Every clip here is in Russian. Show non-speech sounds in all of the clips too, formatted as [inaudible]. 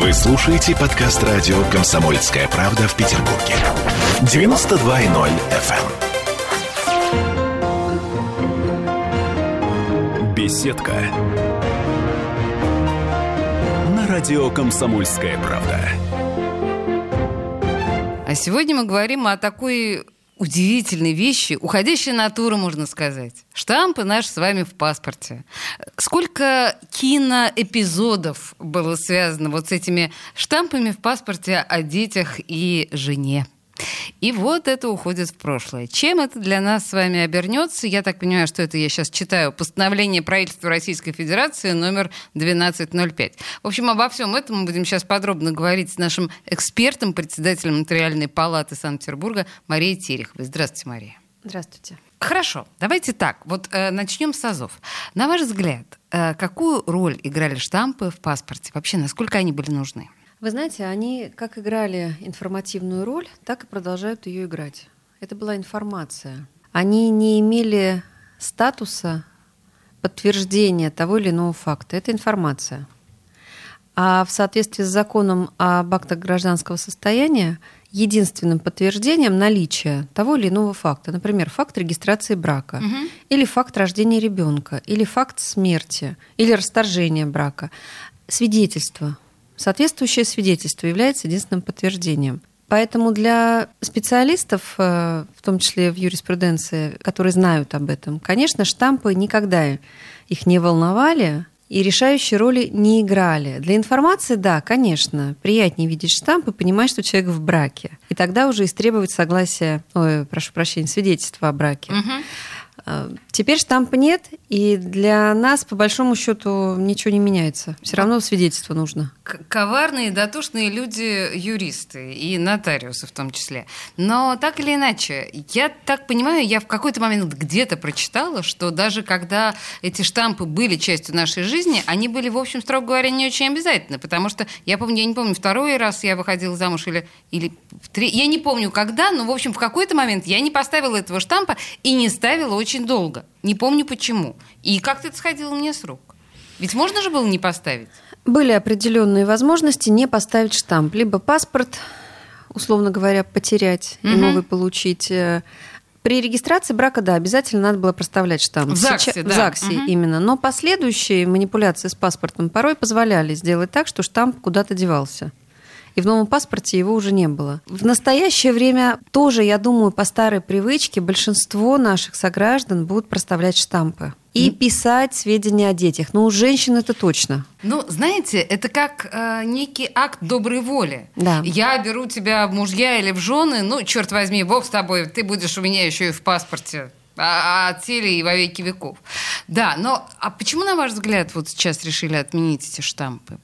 Вы слушаете подкаст радио «Комсомольская правда» в Петербурге. 92.0 FM. эм. Беседка. На радио «Комсомольская правда». А сегодня мы говорим о такой удивительной вещи, уходящей натуры, можно сказать. Штампы наши с вами в паспорте. Сколько киноэпизодов было связано вот с этими штампами в паспорте о детях и жене? И вот это уходит в прошлое. Чем это для нас с вами обернется? Я так понимаю, что это я сейчас читаю постановление правительства Российской Федерации номер 1205. В общем, обо всем этом мы будем сейчас подробно говорить с нашим экспертом, председателем Нотариальной палаты Санкт-Петербурга Марией Тереховой. Здравствуйте, Мария. Здравствуйте. Хорошо, давайте так. Вот э, начнем с АЗОВ. На ваш взгляд, э, какую роль играли штампы в паспорте? Вообще, насколько они были нужны? Вы знаете, они как играли информативную роль, так и продолжают ее играть. Это была информация. Они не имели статуса подтверждения того или иного факта. Это информация. А в соответствии с законом об актах гражданского состояния единственным подтверждением наличия того или иного факта, например, факт регистрации брака, угу. или факт рождения ребенка, или факт смерти, или расторжения брака, свидетельство Соответствующее свидетельство является единственным подтверждением. Поэтому для специалистов, э, в том числе в юриспруденции, которые знают об этом, конечно, штампы никогда их не волновали и решающей роли не играли. Для информации, да, конечно, приятнее видеть штамп и понимать, что человек в браке. И тогда уже истребовать согласие, ой, прошу прощения, свидетельство о браке. Угу. Э, теперь штампа нет, и для нас, по большому счету, ничего не меняется. Все равно свидетельство нужно. Коварные, дотошные люди, юристы и нотариусы в том числе. Но так или иначе, я так понимаю, я в какой-то момент где-то прочитала, что даже когда эти штампы были частью нашей жизни, они были, в общем, строго говоря, не очень обязательны, потому что я помню, я не помню, второй раз я выходила замуж или, или три, я не помню когда, но, в общем, в какой-то момент я не поставила этого штампа и не ставила очень долго. Не помню почему. И как-то это сходило мне с рук. Ведь можно же было не поставить? Были определенные возможности не поставить штамп. Либо паспорт, условно говоря, потерять угу. и новый получить. Э, при регистрации брака, да, обязательно надо было проставлять штамп. В ЗАГСе, Сейчас, да. В ЗАГСе угу. именно. Но последующие манипуляции с паспортом порой позволяли сделать так, что штамп куда-то девался и в новом паспорте его уже не было. В настоящее время тоже, я думаю, по старой привычке большинство наших сограждан будут проставлять штампы и писать сведения о детях. Ну, у женщин это точно. Ну, знаете, это как э, некий акт доброй воли. Да. Я беру тебя в мужья или в жены, ну, черт возьми, Бог с тобой, ты будешь у меня еще и в паспорте о, о теле и во веки веков. Да, но а почему, на ваш взгляд, вот сейчас решили отменить эти штампы?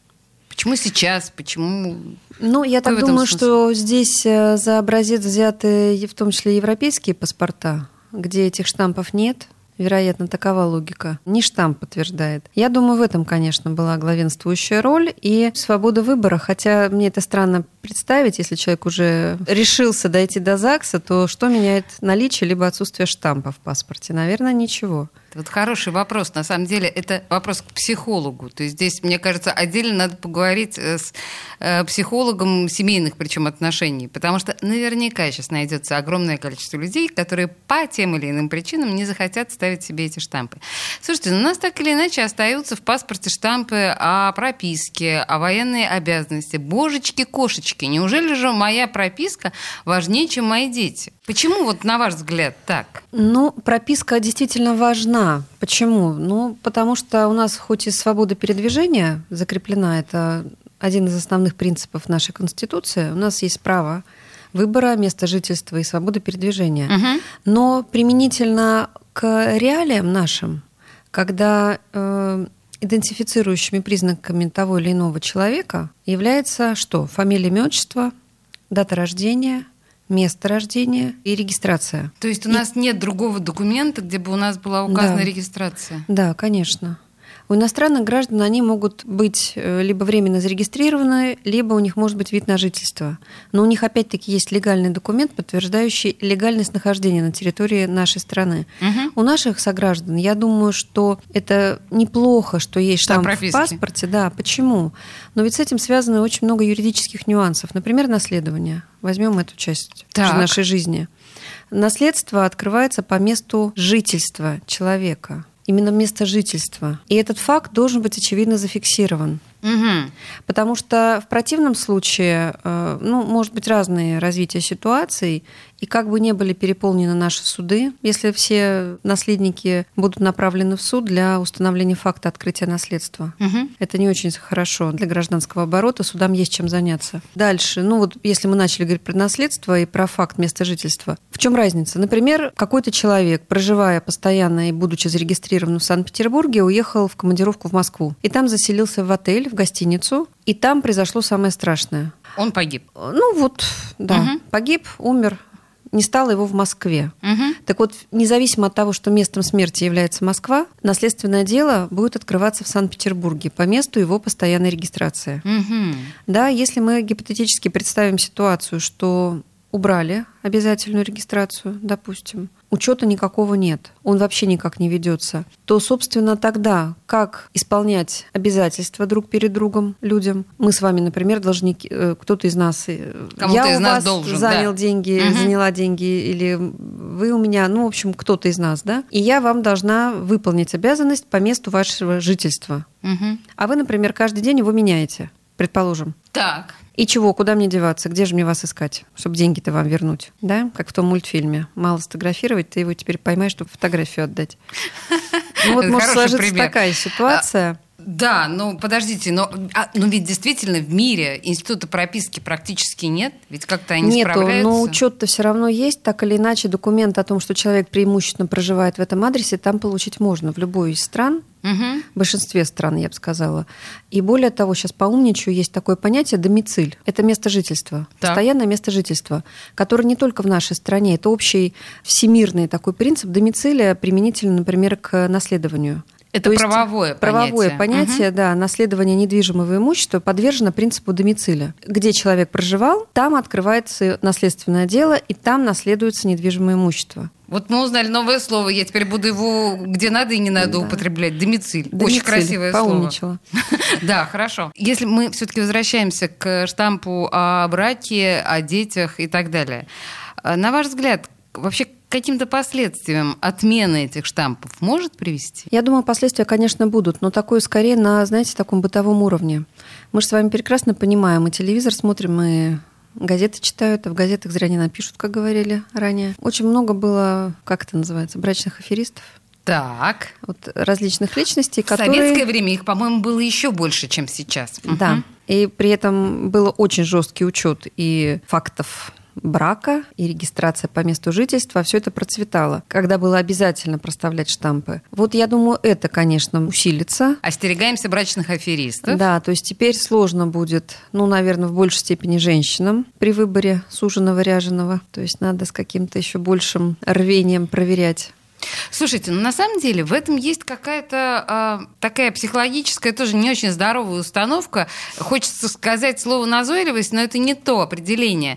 Почему сейчас? Почему ну, я Какой так думаю, смысл? что здесь э, за образец взяты в том числе европейские паспорта, где этих штампов нет. Вероятно, такова логика. Не штамп подтверждает. Я думаю, в этом, конечно, была главенствующая роль и свобода выбора. Хотя мне это странно представить, если человек уже решился дойти до ЗАГСа, то что меняет наличие либо отсутствие штампа в паспорте? Наверное, ничего. Вот хороший вопрос. На самом деле, это вопрос к психологу. То есть здесь, мне кажется, отдельно надо поговорить э, с э, психологом семейных, причем отношений. Потому что наверняка сейчас найдется огромное количество людей, которые по тем или иным причинам не захотят ставить себе эти штампы. Слушайте, ну, у нас так или иначе остаются в паспорте штампы о прописке, о военной обязанности. Божечки-кошечки, неужели же моя прописка важнее, чем мои дети? Почему вот на ваш взгляд так? Ну, прописка действительно важна. Почему? Ну, потому что у нас хоть и свобода передвижения закреплена, это один из основных принципов нашей Конституции, у нас есть право выбора места жительства и свободы передвижения. Угу. Но применительно к реалиям нашим, когда э, идентифицирующими признаками того или иного человека является что? Фамилия, имя, отчество, дата рождения – место рождения и регистрация. То есть у и... нас нет другого документа, где бы у нас была указана да. регистрация? Да, конечно. У иностранных граждан они могут быть э, либо временно зарегистрированы, либо у них может быть вид на жительство. Но у них опять-таки есть легальный документ, подтверждающий легальность нахождения на территории нашей страны. Угу. У наших сограждан, я думаю, что это неплохо, что есть штамп в паспорте. Да, почему? Но ведь с этим связано очень много юридических нюансов. Например, наследование. Возьмем эту часть так. нашей жизни. Наследство открывается по месту жительства человека именно место жительства. И этот факт должен быть очевидно зафиксирован. Угу. Потому что в противном случае, э, ну, может быть, разные развития ситуаций, и как бы не были переполнены наши суды, если все наследники будут направлены в суд для установления факта открытия наследства. Угу. Это не очень хорошо для гражданского оборота, судам есть чем заняться. Дальше, ну вот если мы начали говорить про наследство и про факт места жительства, в чем разница? Например, какой-то человек, проживая постоянно и будучи зарегистрированным в Санкт-Петербурге, уехал в командировку в Москву, и там заселился в отель, в гостиницу, и там произошло самое страшное. Он погиб. Ну вот, да, угу. погиб, умер, не стало его в Москве. Угу. Так вот, независимо от того, что местом смерти является Москва, наследственное дело будет открываться в Санкт-Петербурге по месту его постоянной регистрации. Угу. Да, если мы гипотетически представим ситуацию, что убрали обязательную регистрацию, допустим, учета никакого нет, он вообще никак не ведется, то, собственно, тогда как исполнять обязательства друг перед другом людям? Мы с вами, например, должники, э, кто-то из нас, э, Кому-то я из у нас вас должен, занял да. деньги, угу. заняла деньги, или вы у меня, ну, в общем, кто-то из нас, да, и я вам должна выполнить обязанность по месту вашего жительства. Угу. А вы, например, каждый день его меняете, предположим. Так. И чего, куда мне деваться? Где же мне вас искать, чтобы деньги-то вам вернуть? Да, как в том мультфильме. Мало сфотографировать, ты его теперь поймаешь, чтобы фотографию отдать. [laughs] Ну вот может сложиться такая ситуация. Да, ну подождите, но, а, но ведь действительно в мире института прописки практически нет, ведь как-то они Нету, справляются. но учет-то все равно есть, так или иначе документ о том, что человек преимущественно проживает в этом адресе, там получить можно в любой из стран, Угу. в большинстве стран, я бы сказала. И более того, сейчас поумничаю, есть такое понятие домициль. Это место жительства, Так. постоянное место жительства, которое не только в нашей стране, это общий всемирный такой принцип домицилия применительно, например, к наследованию. Это То есть правовое, Правовое понятие. понятие, да, наследование недвижимого имущества подвержено принципу домициля. Где человек проживал, там открывается наследственное дело, и там наследуется недвижимое имущество. Вот мы узнали новое слово. Я теперь буду его где надо и не надо Да. употреблять. Домициль. Очень Домициль. красивое Поумничала. слово. [laughs] Да, хорошо. Если мы все-таки возвращаемся к штампу о браке, о детях и так далее. а, На ваш взгляд, вообще каким-то последствиям отмена этих штампов может привести? Я думаю, последствия, конечно, будут, но такое скорее на, знаете, таком бытовом уровне. Мы же с вами прекрасно понимаем, и телевизор смотрим, и газеты читают, а в газетах зря не напишут, как говорили ранее. Очень много было, как это называется, брачных аферистов. Так. Вот различных личностей, В которые... советское время их, по-моему, было еще больше, чем сейчас. Да. И при этом был очень жесткий учет и фактов брака и регистрация по месту жительства, все это процветало, когда было обязательно проставлять штампы. Вот я думаю, это, конечно, усилится. Остерегаемся брачных аферистов. Да, то есть теперь сложно будет, ну, наверное, в большей степени женщинам при выборе суженого ряженого. То есть надо с каким-то еще большим рвением проверять Слушайте, ну на самом деле в этом есть какая-то а, такая психологическая, тоже не очень здоровая установка. Хочется сказать слово назойливость, но это не то определение.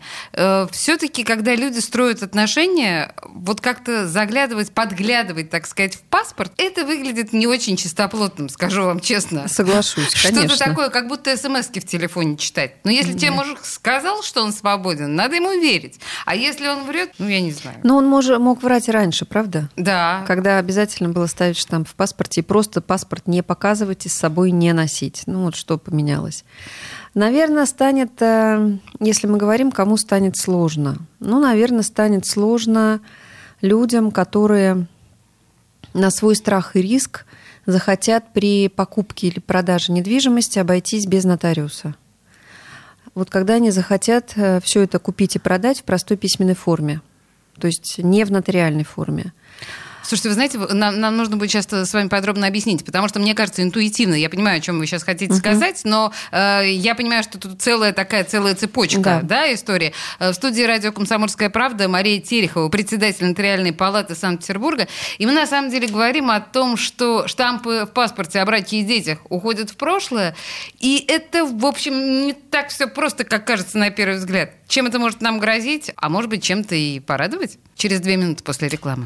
Все-таки, когда люди строят отношения, вот как-то заглядывать, подглядывать, так сказать, в паспорт, это выглядит не очень чистоплотным, скажу вам честно. Соглашусь, конечно. Что-то такое, как будто смс в телефоне читать. Но если тебе мужик сказал, что он свободен, надо ему верить. А если он врет, ну я не знаю. Но он мож, мог врать раньше, правда? Да. Когда обязательно было ставить штамп в паспорте и просто паспорт не показывать и с собой не носить. Ну вот что поменялось. Наверное, станет, э, если мы говорим, кому станет сложно. Ну, наверное, станет сложно людям, которые на свой страх и риск захотят при покупке или продаже недвижимости обойтись без нотариуса. Вот когда они захотят все это купить и продать в простой письменной форме, то есть не в нотариальной форме. Слушайте, вы знаете, нам, нам нужно будет сейчас с вами подробно объяснить, потому что мне кажется интуитивно, я понимаю, о чем вы сейчас хотите угу. сказать, но э, я понимаю, что тут целая такая целая цепочка, да, да истории. Э, в студии радио «Комсомольская правда» Мария Терехова, председатель Нотариальной палаты Санкт-Петербурга. И мы на самом деле говорим о том, что штампы в паспорте о браке и детях уходят в прошлое. И это, в общем, не так все просто, как кажется на первый взгляд. Чем это может нам грозить? А может быть, чем-то и порадовать? Через две минуты после рекламы.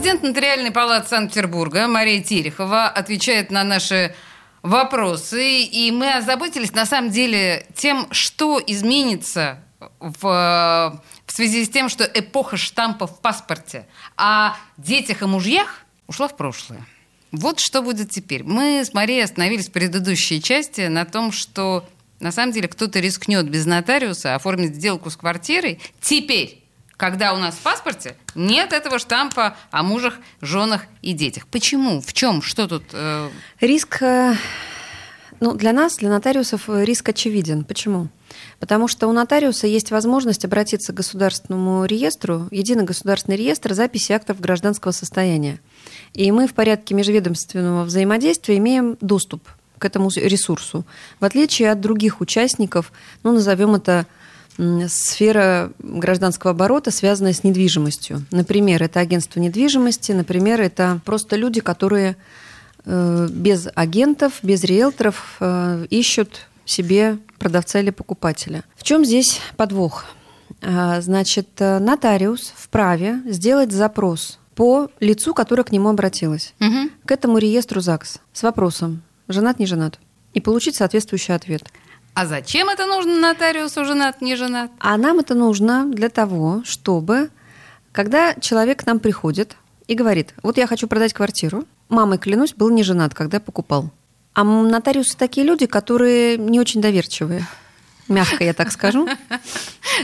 Президент Нотариальной палаты Санкт-Петербурга Мария Терехова отвечает на наши вопросы. И мы озаботились, на самом деле, тем, что изменится в, в связи с тем, что эпоха штампа в паспорте о детях и мужьях ушла в прошлое. Вот что будет теперь. Мы с Марией остановились в предыдущей части на том, что на самом деле кто-то рискнет без нотариуса оформить сделку с квартирой теперь, когда у нас в паспорте нет этого штампа о мужах, женах и детях. Почему? В чем? Что тут? Э... Риск, э, ну, для нас, для нотариусов, риск очевиден. Почему? Потому что у нотариуса есть возможность обратиться к государственному реестру, единый государственный реестр записи актов гражданского состояния. И мы в порядке межведомственного взаимодействия имеем доступ к этому ресурсу. В отличие от других участников, ну, назовем это сфера гражданского оборота, связанная с недвижимостью. Например, это агентство недвижимости, например, это просто люди, которые э, без агентов, без риэлторов э, ищут себе продавца или покупателя. В чем здесь подвох? А, значит, э, нотариус вправе сделать запрос по лицу, которое к нему обратилось, угу. к этому реестру ЗАГС с вопросом «женат, не женат?» и получить соответствующий ответ. А зачем это нужно нотариусу, женат, не женат? А нам это нужно для того, чтобы, когда человек к нам приходит и говорит, вот я хочу продать квартиру, мамой клянусь, был не женат, когда покупал. А нотариусы такие люди, которые не очень доверчивые. Мягко я так скажу. [laughs]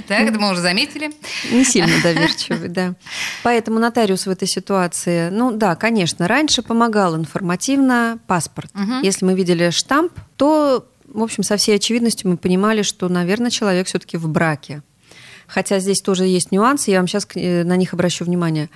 Так, это мы уже заметили. Не сильно доверчивый, да. Поэтому нотариус в этой ситуации, ну да, конечно, раньше помогал информативно паспорт. Угу. Если мы видели штамп, то, в общем, со всей очевидностью мы понимали, что, наверное, человек все-таки в браке. Хотя здесь тоже есть нюансы, я вам сейчас э, на них обращу внимание.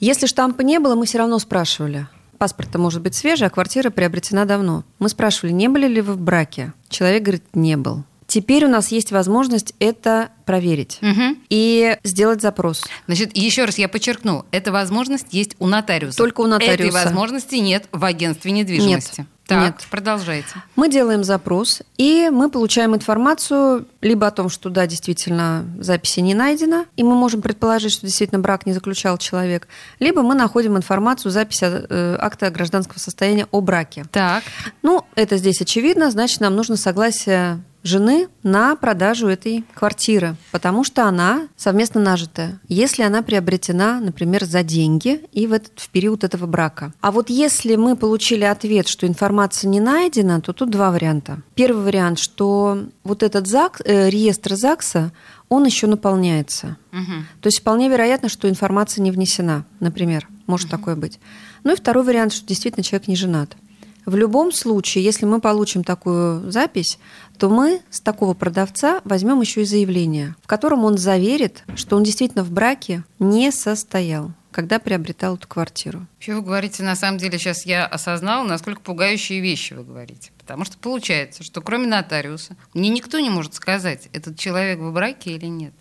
Если штампа не было, мы все равно спрашивали. Паспорт-то может быть свежий, а квартира приобретена давно. Мы спрашивали, не были ли вы в браке? Человек говорит, не был. Теперь у нас есть возможность это проверить угу. и сделать запрос. Значит, еще раз я подчеркну, эта возможность есть у нотариуса. Только у нотариуса. Этой возможности нет в агентстве недвижимости. Нет. Так, Нет. продолжайте. Мы делаем запрос, и мы получаем информацию либо о том, что да, действительно записи не найдено, и мы можем предположить, что действительно брак не заключал человек, либо мы находим информацию, запись э, акта гражданского состояния о браке. Так. Ну, это здесь очевидно, значит, нам нужно согласие жены на продажу этой квартиры, потому что она совместно нажитая, если она приобретена, например, за деньги и в, этот, в период этого брака. А вот если мы получили ответ, что информация не найдена, то тут два варианта. Первый вариант, что вот этот ЗАГС, э, реестр ЗАГСа, он еще наполняется. Угу. То есть вполне вероятно, что информация не внесена, например, может угу. такое быть. Ну и второй вариант, что действительно человек не женат. В любом случае, если мы получим такую запись, то мы с такого продавца возьмем еще и заявление, в котором он заверит, что он действительно в браке не состоял когда приобретал эту квартиру. Что вы говорите, на самом деле, сейчас я осознала, насколько пугающие вещи вы говорите. Потому что получается, что кроме нотариуса мне никто не может сказать, этот человек в браке или нет.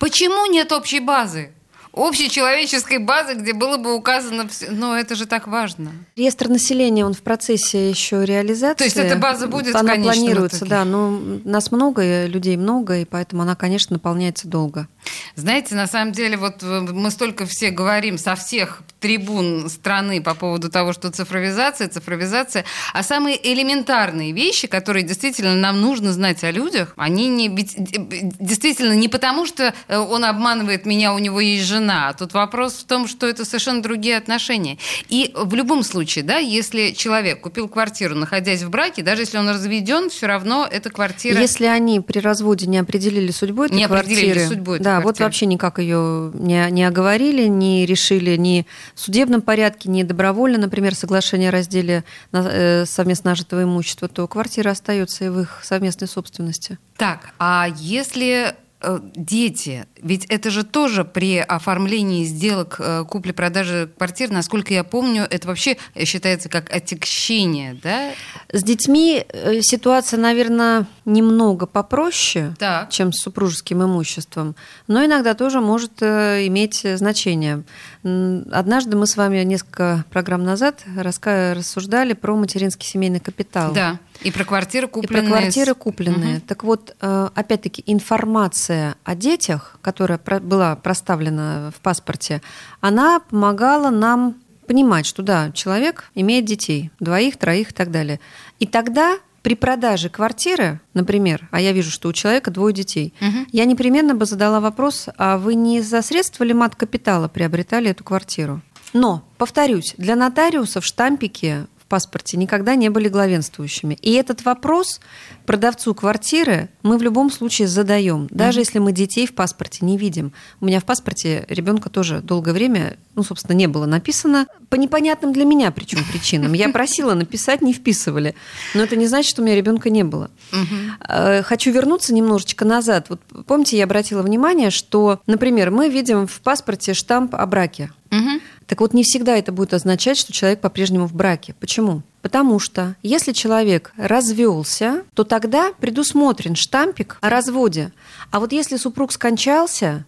Почему нет общей базы? Общей человеческой базы, где было бы указано все. Но это же так важно. Реестр населения, он в процессе еще реализации. То есть эта база будет, Она планируется, итоге. да. Но нас много, людей много, и поэтому она, конечно, наполняется долго. Знаете, на самом деле, вот э, мы столько все говорим со всех трибун страны по поводу того, что цифровизация, цифровизация, а самые элементарные вещи, которые действительно нам нужно знать о людях, они не действительно не потому, что э, он обманывает меня, у него есть жена. Тут вопрос в том, что это совершенно другие отношения. И в любом случае, да, если человек купил квартиру, находясь в браке, даже если он разведен, все равно эта квартира... Если они при разводе не определили судьбу этой не квартиры... определили судьбу этой Да, квартиры. вот вообще никак ее не, не оговорили, не решили ни в судебном порядке, ни добровольно, например, соглашение о разделе э, совместно нажитого имущества, то квартира остается и в их совместной собственности. Так, а если Э, дети, ведь это же тоже при оформлении сделок э, купли-продажи квартир, насколько я помню, это вообще считается как отягчение, да? С детьми э, ситуация, наверное, немного попроще, так. чем с супружеским имуществом, но иногда тоже может иметь значение. Однажды мы с вами несколько программ назад рассуждали про материнский семейный капитал. Да. И про квартиры купленные. И про квартиры купленные. Угу. Так вот, э, опять-таки, информация о детях, которая была проставлена в паспорте, она помогала нам понимать, что да, человек имеет детей, двоих, троих и так далее. И тогда при продаже квартиры, например, а я вижу, что у человека двое детей, угу. я непременно бы задала вопрос, а вы не за средства ли мат-капитала приобретали эту квартиру? Но, повторюсь, для нотариусов штампики паспорте никогда не были главенствующими. И этот вопрос продавцу квартиры мы в любом случае задаем, даже mm-hmm. если мы детей в паспорте не видим. У меня в паспорте ребенка тоже долгое время, ну, собственно, не было написано по непонятным для меня причем причинам. Я просила написать, не вписывали. Но это не значит, что у меня ребенка не было. Mm-hmm. Хочу вернуться немножечко назад. Вот помните, я обратила внимание, что, например, мы видим в паспорте штамп о браке. Угу. Так вот, не всегда это будет означать, что человек по-прежнему в браке. Почему? Потому что если человек развелся, то тогда предусмотрен штампик о разводе. А вот если супруг скончался,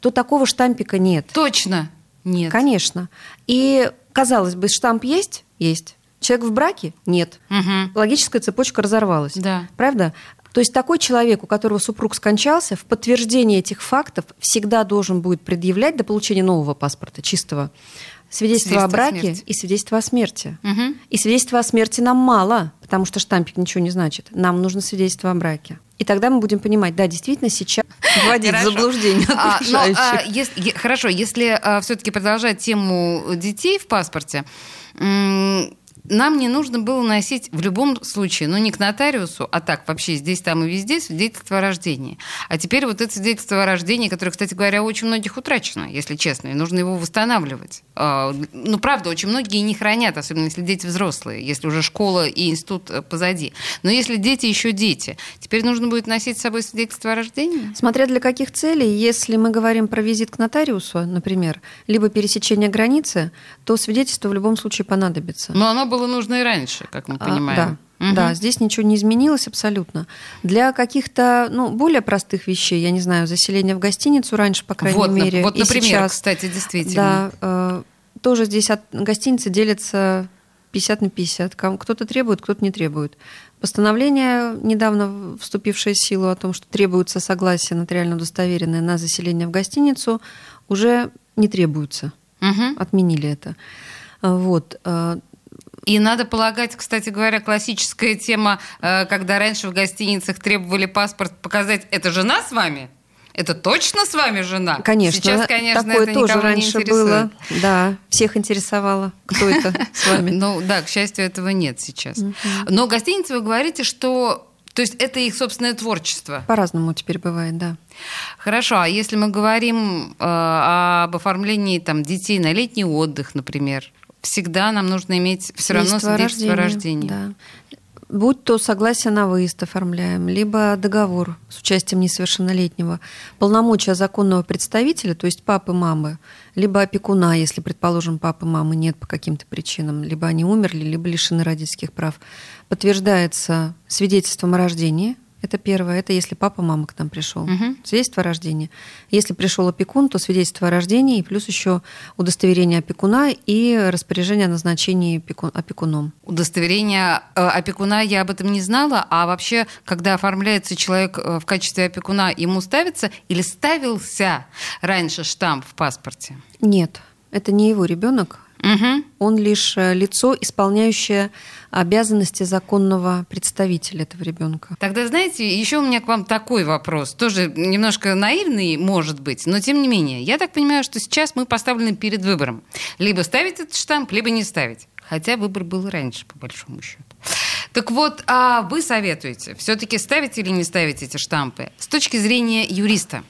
то такого штампика нет. Точно нет. Конечно. И, казалось бы, штамп есть? Есть. Человек в браке? Нет. Угу. Логическая цепочка разорвалась. Да. Правда? То есть такой человек, у которого супруг скончался, в подтверждение этих фактов всегда должен будет предъявлять до получения нового паспорта, чистого, свидетельство, свидетельство о браке смерти. и свидетельство о смерти. Угу. И свидетельство о смерти нам мало, потому что штампик ничего не значит. Нам нужно свидетельство о браке. И тогда мы будем понимать, да, действительно, сейчас [laughs] вводить в заблуждение а, но, а, если, Хорошо, если а, все-таки продолжать тему детей в паспорте, нам не нужно было носить в любом случае, ну не к нотариусу, а так вообще здесь, там и везде свидетельство о рождении. А теперь вот это свидетельство о рождении, которое, кстати говоря, очень многих утрачено, если честно, и нужно его восстанавливать. А, ну, правда, очень многие не хранят, особенно если дети взрослые, если уже школа и институт э, позади. Но если дети еще дети, теперь нужно будет носить с собой свидетельство о рождении? Смотря для каких целей, если мы говорим про визит к нотариусу, например, либо пересечение границы, то свидетельство в любом случае понадобится. Но оно было было нужно и раньше, как мы а, понимаем. А, да. Угу. Да, здесь ничего не изменилось абсолютно. Для каких-то ну, более простых вещей, я не знаю, заселения в гостиницу раньше, по крайней вот, мере. Вот, например, и сейчас, кстати, действительно. Да, э, тоже здесь от гостиницы делятся 50 на 50. Кто-то требует, кто-то не требует. Постановление, недавно вступившее в силу о том, что требуется согласие нотариально удостоверенное на заселение в гостиницу, уже не требуется. Угу. Отменили это. Вот. И надо полагать, кстати говоря, классическая тема, э, когда раньше в гостиницах требовали паспорт показать, это жена с вами? Это точно с вами жена? Конечно. Сейчас, конечно, такое это тоже никого раньше не было. Да, всех интересовало, кто это с вами. Ну да, к счастью, этого нет сейчас. Но гостиницы вы говорите, что то есть это их собственное творчество. По-разному теперь бывает, да. Хорошо, а если мы говорим э, об оформлении там, детей на летний отдых, например, всегда нам нужно иметь все равно свидетельство о рождении. Да. Будь то согласие на выезд оформляем, либо договор с участием несовершеннолетнего, полномочия законного представителя, то есть папы, мамы, либо опекуна, если, предположим, папы, мамы нет по каким-то причинам, либо они умерли, либо лишены родительских прав, подтверждается свидетельством о рождении – это первое. Это если папа, мама к нам пришел. Угу. Свидетельство о рождении. Если пришел опекун, то свидетельство о рождении, и плюс еще удостоверение опекуна и распоряжение о назначении опекуном. Удостоверение э, опекуна я об этом не знала, а вообще, когда оформляется человек э, в качестве опекуна, ему ставится или ставился раньше штамп в паспорте? Нет. Это не его ребенок. Угу. Он лишь э, лицо, исполняющее обязанности законного представителя этого ребенка. Тогда, знаете, еще у меня к вам такой вопрос. Тоже немножко наивный, может быть, но тем не менее. Я так понимаю, что сейчас мы поставлены перед выбором. Либо ставить этот штамп, либо не ставить. Хотя выбор был раньше, по большому счету. Так вот, а вы советуете все-таки ставить или не ставить эти штампы с точки зрения юриста?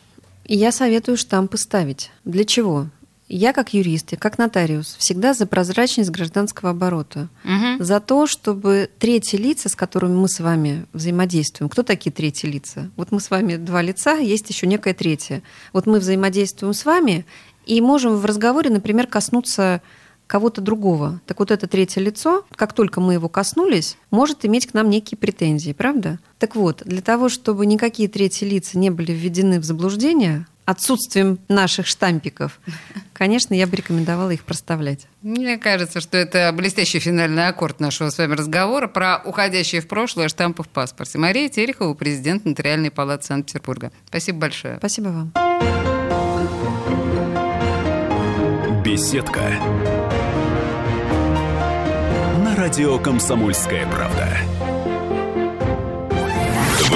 Я советую штампы ставить. Для чего? Я как юрист и как нотариус всегда за прозрачность гражданского оборота. Угу. За то, чтобы третьи лица, с которыми мы с вами взаимодействуем, кто такие третьи лица? Вот мы с вами два лица, есть еще некое третье. Вот мы взаимодействуем с вами и можем в разговоре, например, коснуться кого-то другого. Так вот это третье лицо, как только мы его коснулись, может иметь к нам некие претензии, правда? Так вот, для того, чтобы никакие третьи лица не были введены в заблуждение, отсутствием наших штампиков, конечно, я бы рекомендовала их проставлять. Мне кажется, что это блестящий финальный аккорд нашего с вами разговора про уходящие в прошлое штампы в паспорте. Мария Терехова, президент Нотариальной палаты Санкт-Петербурга. Спасибо большое. Спасибо вам. Беседка. На радио «Комсомольская правда».